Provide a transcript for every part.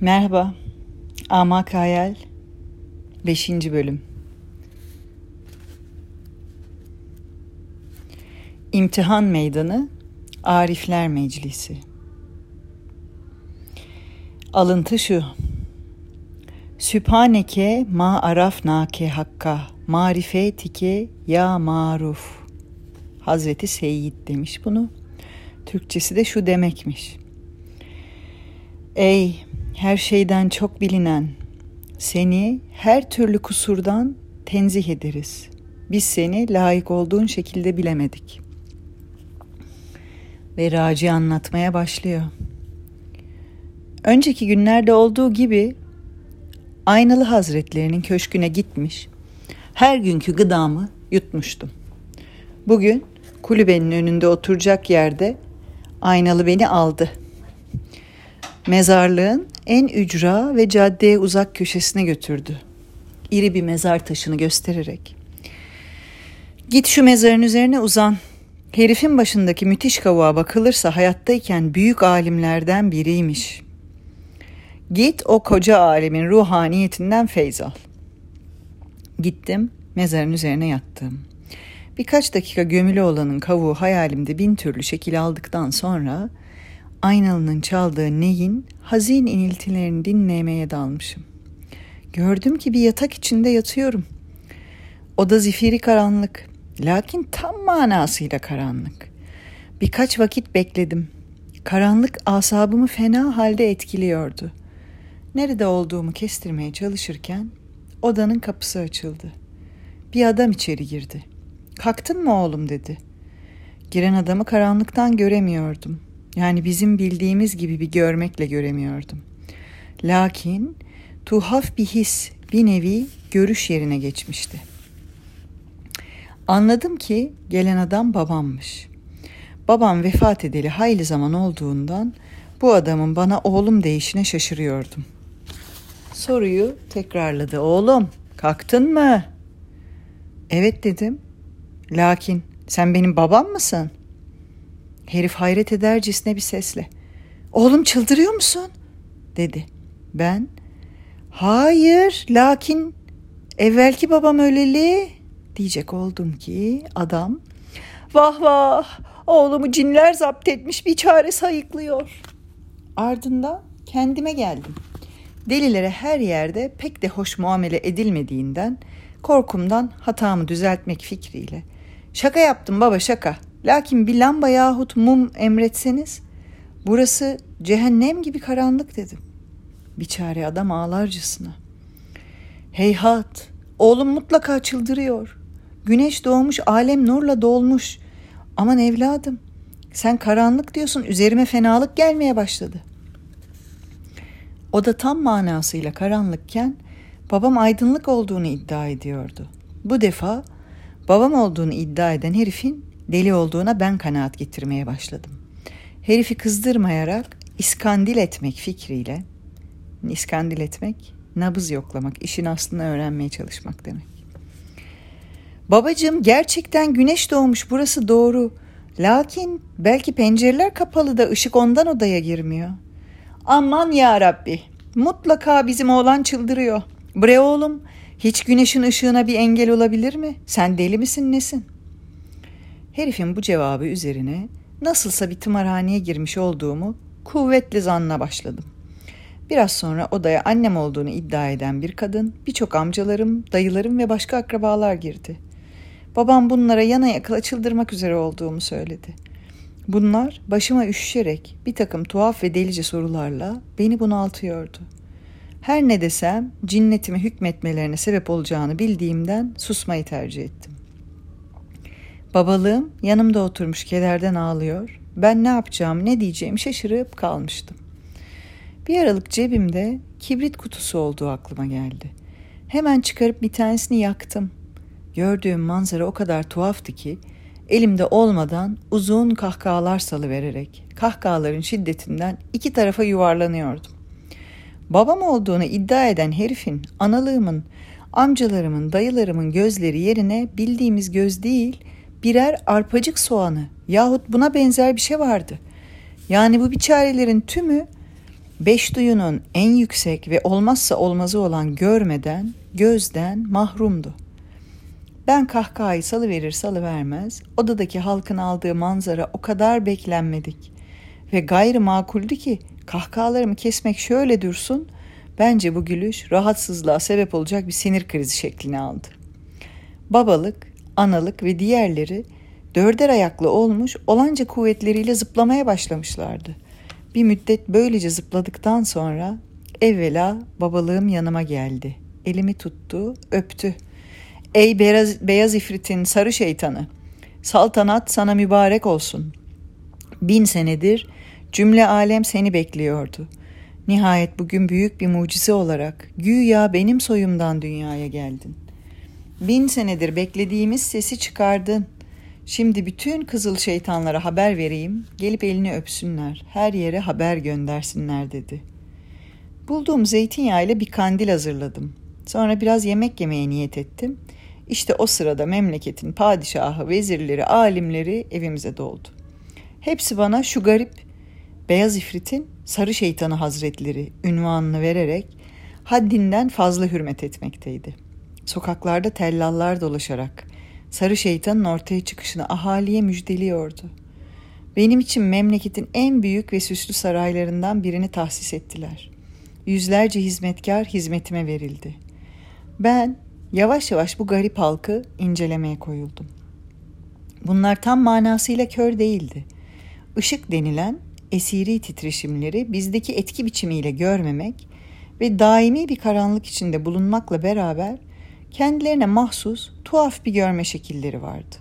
Merhaba. Amak Hayal 5. bölüm. İmtihan Meydanı Arifler Meclisi. Alıntı şu. Sübhaneke ma arafnake hakka marifetike ya maruf. Hazreti Seyyid demiş bunu. Türkçesi de şu demekmiş. Ey her şeyden çok bilinen, seni her türlü kusurdan tenzih ederiz. Biz seni layık olduğun şekilde bilemedik. Ve Raci anlatmaya başlıyor. Önceki günlerde olduğu gibi Aynalı Hazretlerinin köşküne gitmiş, her günkü gıdamı yutmuştum. Bugün kulübenin önünde oturacak yerde Aynalı beni aldı. Mezarlığın en ücra ve caddeye uzak köşesine götürdü. İri bir mezar taşını göstererek. Git şu mezarın üzerine uzan. Herifin başındaki müthiş kavuğa bakılırsa hayattayken büyük alimlerden biriymiş. Git o koca alemin ruhaniyetinden feyz al. Gittim, mezarın üzerine yattım. Birkaç dakika gömülü olanın kavuğu hayalimde bin türlü şekil aldıktan sonra Aynalı'nın çaldığı neyin hazin iniltilerini dinlemeye dalmışım. Gördüm ki bir yatak içinde yatıyorum. Oda zifiri karanlık. Lakin tam manasıyla karanlık. Birkaç vakit bekledim. Karanlık asabımı fena halde etkiliyordu. Nerede olduğumu kestirmeye çalışırken odanın kapısı açıldı. Bir adam içeri girdi. Kalktın mı oğlum dedi. Giren adamı karanlıktan göremiyordum. Yani bizim bildiğimiz gibi bir görmekle göremiyordum. Lakin tuhaf bir his, bir nevi görüş yerine geçmişti. Anladım ki gelen adam babammış. Babam vefat edeli hayli zaman olduğundan bu adamın bana oğlum deyişine şaşırıyordum. Soruyu tekrarladı. Oğlum, kalktın mı? Evet dedim. Lakin sen benim babam mısın? Herif hayret edercesine bir sesle. Oğlum çıldırıyor musun? dedi. Ben hayır lakin evvelki babam öleli diyecek oldum ki adam vah vah oğlumu cinler zapt etmiş bir çare sayıklıyor. Ardından kendime geldim. Delilere her yerde pek de hoş muamele edilmediğinden korkumdan hatamı düzeltmek fikriyle şaka yaptım baba şaka Lakin bir lamba yahut mum emretseniz burası cehennem gibi karanlık dedim. Biçare adam ağlarcasına. Heyhat, oğlum mutlaka çıldırıyor. Güneş doğmuş, alem nurla dolmuş. Aman evladım, sen karanlık diyorsun, üzerime fenalık gelmeye başladı. O da tam manasıyla karanlıkken babam aydınlık olduğunu iddia ediyordu. Bu defa babam olduğunu iddia eden herifin deli olduğuna ben kanaat getirmeye başladım. Herifi kızdırmayarak iskandil etmek fikriyle, iskandil etmek, nabız yoklamak, işin aslını öğrenmeye çalışmak demek. Babacığım gerçekten güneş doğmuş burası doğru. Lakin belki pencereler kapalı da ışık ondan odaya girmiyor. Aman ya Rabbi mutlaka bizim oğlan çıldırıyor. Bre oğlum hiç güneşin ışığına bir engel olabilir mi? Sen deli misin nesin?'' Herifin bu cevabı üzerine nasılsa bir tımarhaneye girmiş olduğumu kuvvetli zanna başladım. Biraz sonra odaya annem olduğunu iddia eden bir kadın, birçok amcalarım, dayılarım ve başka akrabalar girdi. Babam bunlara yana yakıla çıldırmak üzere olduğumu söyledi. Bunlar başıma üşüşerek bir takım tuhaf ve delice sorularla beni bunaltıyordu. Her ne desem cinnetime hükmetmelerine sebep olacağını bildiğimden susmayı tercih ettim. Babalığım yanımda oturmuş kederden ağlıyor. Ben ne yapacağım, ne diyeceğimi şaşırıp kalmıştım. Bir aralık cebimde kibrit kutusu olduğu aklıma geldi. Hemen çıkarıp bir tanesini yaktım. Gördüğüm manzara o kadar tuhaftı ki elimde olmadan uzun kahkahalar salıvererek kahkahaların şiddetinden iki tarafa yuvarlanıyordum. Babam olduğunu iddia eden herifin analığımın, amcalarımın, dayılarımın gözleri yerine bildiğimiz göz değil, birer arpacık soğanı yahut buna benzer bir şey vardı. Yani bu biçarelerin tümü Beş duyunun en yüksek ve olmazsa olmazı olan görmeden, gözden mahrumdu. Ben kahkahayı salıverir salıvermez, odadaki halkın aldığı manzara o kadar beklenmedik ve gayrı makuldü ki kahkahalarımı kesmek şöyle dursun, bence bu gülüş rahatsızlığa sebep olacak bir sinir krizi şeklini aldı. Babalık, analık ve diğerleri dörder ayaklı olmuş olanca kuvvetleriyle zıplamaya başlamışlardı. Bir müddet böylece zıpladıktan sonra evvela babalığım yanıma geldi. Elimi tuttu, öptü. Ey beyaz, beyaz ifritin sarı şeytanı, saltanat sana mübarek olsun. Bin senedir cümle alem seni bekliyordu. Nihayet bugün büyük bir mucize olarak güya benim soyumdan dünyaya geldin. Bin senedir beklediğimiz sesi çıkardın. Şimdi bütün kızıl şeytanlara haber vereyim, gelip elini öpsünler, her yere haber göndersinler dedi. Bulduğum zeytinyağı ile bir kandil hazırladım. Sonra biraz yemek yemeye niyet ettim. İşte o sırada memleketin padişahı, vezirleri, alimleri evimize doldu. Hepsi bana şu garip beyaz ifritin sarı şeytanı hazretleri ünvanını vererek haddinden fazla hürmet etmekteydi. Sokaklarda tellallar dolaşarak sarı şeytanın ortaya çıkışını ahaliye müjdeliyordu. Benim için memleketin en büyük ve süslü saraylarından birini tahsis ettiler. Yüzlerce hizmetkar hizmetime verildi. Ben yavaş yavaş bu garip halkı incelemeye koyuldum. Bunlar tam manasıyla kör değildi. Işık denilen esiri titreşimleri bizdeki etki biçimiyle görmemek ve daimi bir karanlık içinde bulunmakla beraber kendilerine mahsus tuhaf bir görme şekilleri vardı.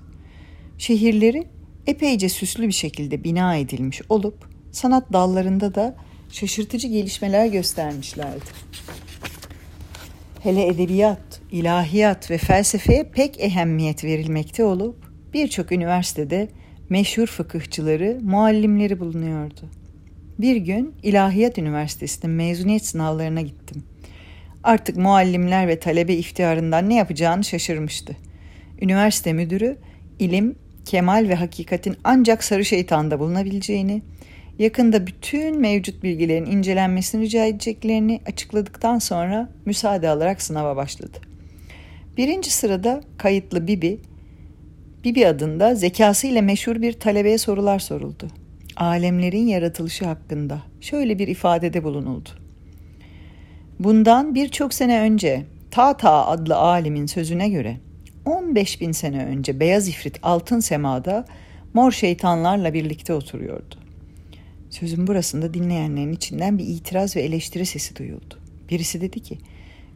Şehirleri epeyce süslü bir şekilde bina edilmiş olup sanat dallarında da şaşırtıcı gelişmeler göstermişlerdi. Hele edebiyat, ilahiyat ve felsefeye pek ehemmiyet verilmekte olup birçok üniversitede meşhur fıkıhçıları, muallimleri bulunuyordu. Bir gün İlahiyat Üniversitesi'nin mezuniyet sınavlarına gittim. Artık muallimler ve talebe iftiharından ne yapacağını şaşırmıştı. Üniversite müdürü ilim, kemal ve hakikatin ancak sarı şeytanda bulunabileceğini, yakında bütün mevcut bilgilerin incelenmesini rica edeceklerini açıkladıktan sonra müsaade alarak sınava başladı. Birinci sırada kayıtlı Bibi, Bibi adında zekasıyla meşhur bir talebeye sorular soruldu. Alemlerin yaratılışı hakkında şöyle bir ifadede bulunuldu. Bundan birçok sene önce Tata adlı alimin sözüne göre 15 bin sene önce beyaz ifrit altın semada mor şeytanlarla birlikte oturuyordu. Sözün burasında dinleyenlerin içinden bir itiraz ve eleştiri sesi duyuldu. Birisi dedi ki,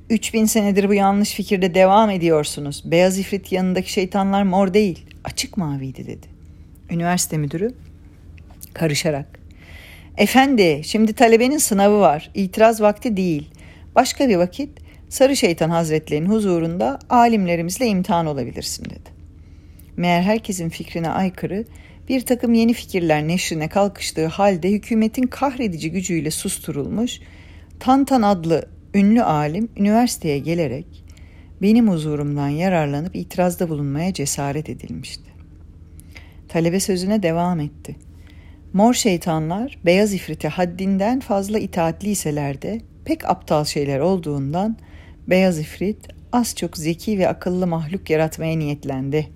3000 senedir bu yanlış fikirde devam ediyorsunuz. Beyaz ifrit yanındaki şeytanlar mor değil, açık maviydi dedi. Üniversite müdürü karışarak. Efendi, şimdi talebenin sınavı var. İtiraz vakti değil. Başka bir vakit Sarı Şeytan Hazretlerinin huzurunda alimlerimizle imtihan olabilirsin dedi. Meğer herkesin fikrine aykırı bir takım yeni fikirler neşrine kalkıştığı halde hükümetin kahredici gücüyle susturulmuş, Tantan adlı ünlü alim üniversiteye gelerek benim huzurumdan yararlanıp itirazda bulunmaya cesaret edilmişti. Talebe sözüne devam etti. Mor şeytanlar beyaz ifrite haddinden fazla itaatliyseler de pek aptal şeyler olduğundan beyaz ifrit az çok zeki ve akıllı mahluk yaratmaya niyetlendi.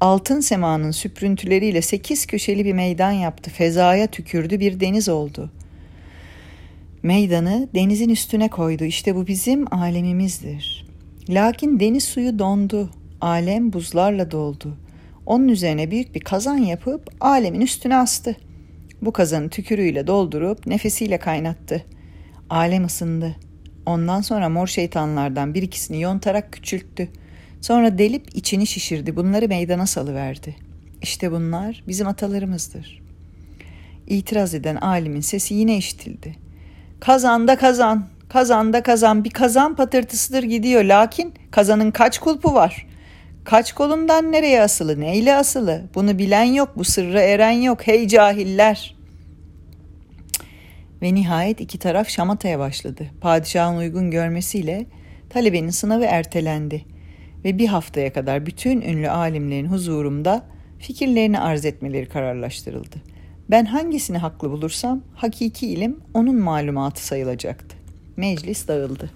Altın semanın süprüntüleriyle sekiz köşeli bir meydan yaptı. Fezaya tükürdü bir deniz oldu. Meydanı denizin üstüne koydu. İşte bu bizim alemimizdir. Lakin deniz suyu dondu. Alem buzlarla doldu. Onun üzerine büyük bir kazan yapıp alemin üstüne astı. Bu kazanı tükürüğüyle doldurup nefesiyle kaynattı. Alem ısındı. Ondan sonra mor şeytanlardan bir ikisini yontarak küçülttü. Sonra delip içini şişirdi. Bunları meydana salıverdi. İşte bunlar bizim atalarımızdır. İtiraz eden alimin sesi yine işitildi. Kazan da kazan, kazan da kazan. Bir kazan patırtısıdır gidiyor. Lakin kazanın kaç kulpu var? Kaç kolundan nereye asılı, neyle asılı? Bunu bilen yok, bu sırra eren yok. Hey cahiller!'' Ve nihayet iki taraf şamataya başladı. Padişahın uygun görmesiyle talebenin sınavı ertelendi ve bir haftaya kadar bütün ünlü alimlerin huzurumda fikirlerini arz etmeleri kararlaştırıldı. Ben hangisini haklı bulursam hakiki ilim onun malumatı sayılacaktı. Meclis dağıldı.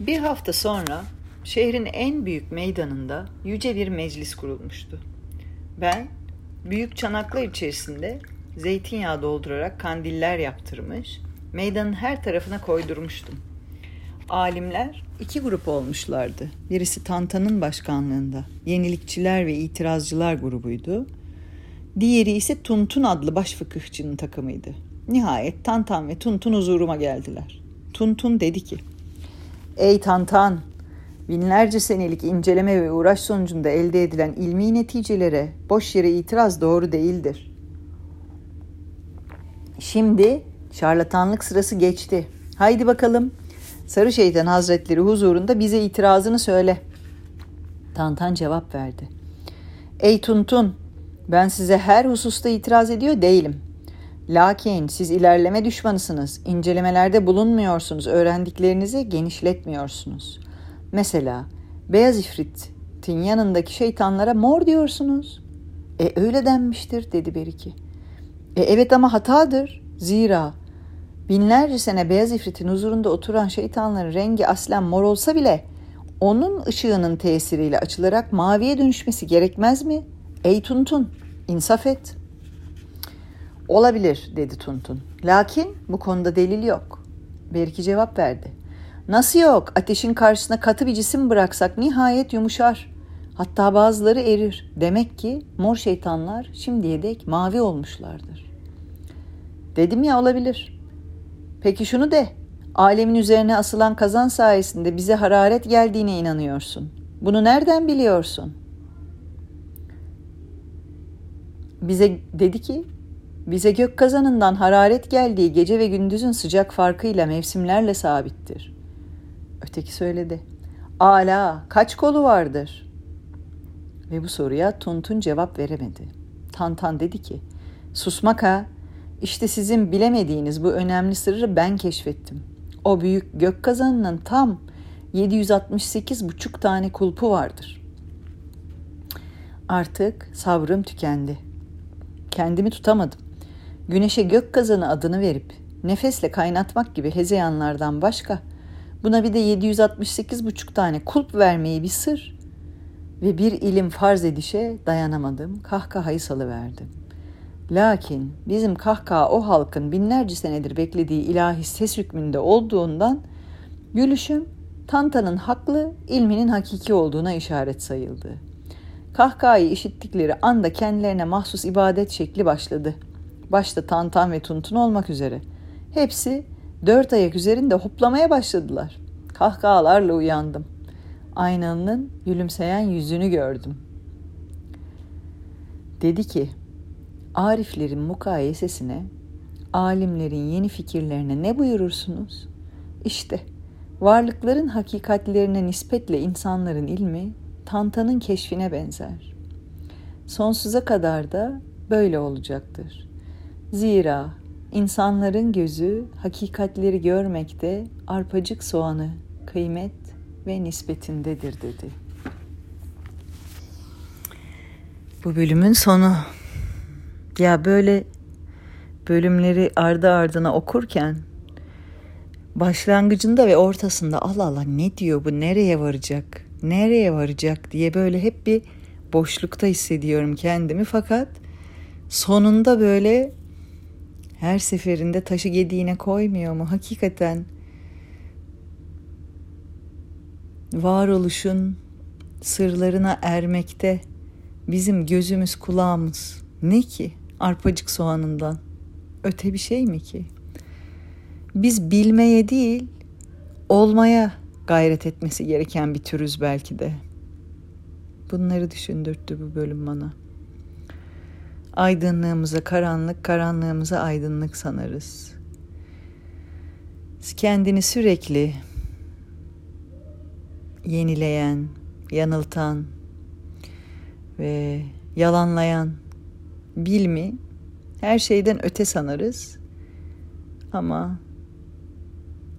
Bir hafta sonra şehrin en büyük meydanında yüce bir meclis kurulmuştu. Ben büyük çanaklar içerisinde zeytinyağı doldurarak kandiller yaptırmış, meydanın her tarafına koydurmuştum. Alimler iki grup olmuşlardı. Birisi Tantan'ın başkanlığında yenilikçiler ve itirazcılar grubuydu. Diğeri ise Tuntun adlı baş fıkıhçının takımıydı. Nihayet Tantan ve Tuntun huzuruma geldiler. Tuntun dedi ki, Ey Tantan, binlerce senelik inceleme ve uğraş sonucunda elde edilen ilmi neticelere boş yere itiraz doğru değildir. Şimdi şarlatanlık sırası geçti. Haydi bakalım Sarı Şeytan Hazretleri huzurunda bize itirazını söyle. Tantan cevap verdi. Ey Tuntun, ben size her hususta itiraz ediyor değilim. Lakin siz ilerleme düşmanısınız, incelemelerde bulunmuyorsunuz, öğrendiklerinizi genişletmiyorsunuz. Mesela beyaz ifritin yanındaki şeytanlara mor diyorsunuz. E öyle denmiştir dedi Beriki. E evet ama hatadır. Zira binlerce sene beyaz ifritin huzurunda oturan şeytanların rengi aslen mor olsa bile onun ışığının tesiriyle açılarak maviye dönüşmesi gerekmez mi? Ey Tuntun, insaf et. Olabilir dedi Tuntun. Lakin bu konuda delil yok. Beriki cevap verdi. Nasıl yok? Ateşin karşısına katı bir cisim bıraksak nihayet yumuşar. Hatta bazıları erir. Demek ki mor şeytanlar şimdiye dek mavi olmuşlardır. Dedim ya olabilir. Peki şunu de. Alemin üzerine asılan kazan sayesinde bize hararet geldiğine inanıyorsun. Bunu nereden biliyorsun? Bize dedi ki bize gök kazanından hararet geldiği gece ve gündüzün sıcak farkıyla mevsimlerle sabittir. Öteki söyledi. Ala kaç kolu vardır? Ve bu soruya Tuntun cevap veremedi. Tantan dedi ki, susmak ha, işte sizin bilemediğiniz bu önemli sırrı ben keşfettim. O büyük gök kazanının tam 768 buçuk tane kulpu vardır. Artık sabrım tükendi. Kendimi tutamadım. Güneşe gök kazanı adını verip nefesle kaynatmak gibi hezeyanlardan başka buna bir de 768 buçuk tane kulp vermeyi bir sır ve bir ilim farz edişe dayanamadım. Kahkahayı salıverdim. Lakin bizim kahkaha o halkın binlerce senedir beklediği ilahi ses hükmünde olduğundan gülüşüm Tanta'nın haklı, ilminin hakiki olduğuna işaret sayıldı. Kahkahayı işittikleri anda kendilerine mahsus ibadet şekli başladı. Başta Tantan ve Tuntun olmak üzere. Hepsi dört ayak üzerinde hoplamaya başladılar. Kahkahalarla uyandım. Aynanın gülümseyen yüzünü gördüm. Dedi ki, Ariflerin mukayesesine, alimlerin yeni fikirlerine ne buyurursunuz? İşte varlıkların hakikatlerine nispetle insanların ilmi Tanta'nın keşfine benzer. Sonsuza kadar da böyle olacaktır. Zira insanların gözü hakikatleri görmekte arpacık soğanı kıymet ve nispetindedir dedi. Bu bölümün sonu. Ya böyle bölümleri ardı ardına okurken başlangıcında ve ortasında Allah Allah ne diyor bu? Nereye varacak? Nereye varacak? diye böyle hep bir boşlukta hissediyorum kendimi. Fakat sonunda böyle her seferinde taşı gediğine koymuyor mu? Hakikaten varoluşun sırlarına ermekte bizim gözümüz kulağımız ne ki arpacık soğanından öte bir şey mi ki? Biz bilmeye değil olmaya gayret etmesi gereken bir türüz belki de. Bunları düşündürttü bu bölüm bana. Aydınlığımıza karanlık, karanlığımıza aydınlık sanarız. Kendini sürekli yenileyen, yanıltan ve yalanlayan bilmi her şeyden öte sanarız. Ama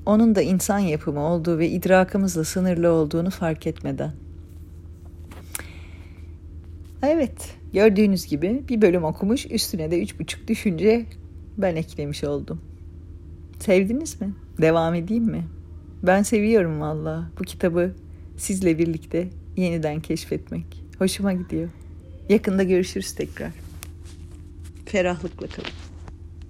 onun da insan yapımı olduğu ve idrakımızla sınırlı olduğunu fark etmeden. Evet, Gördüğünüz gibi bir bölüm okumuş üstüne de üç buçuk düşünce ben eklemiş oldum. Sevdiniz mi? Devam edeyim mi? Ben seviyorum valla bu kitabı sizle birlikte yeniden keşfetmek. Hoşuma gidiyor. Yakında görüşürüz tekrar. Ferahlıkla kalın.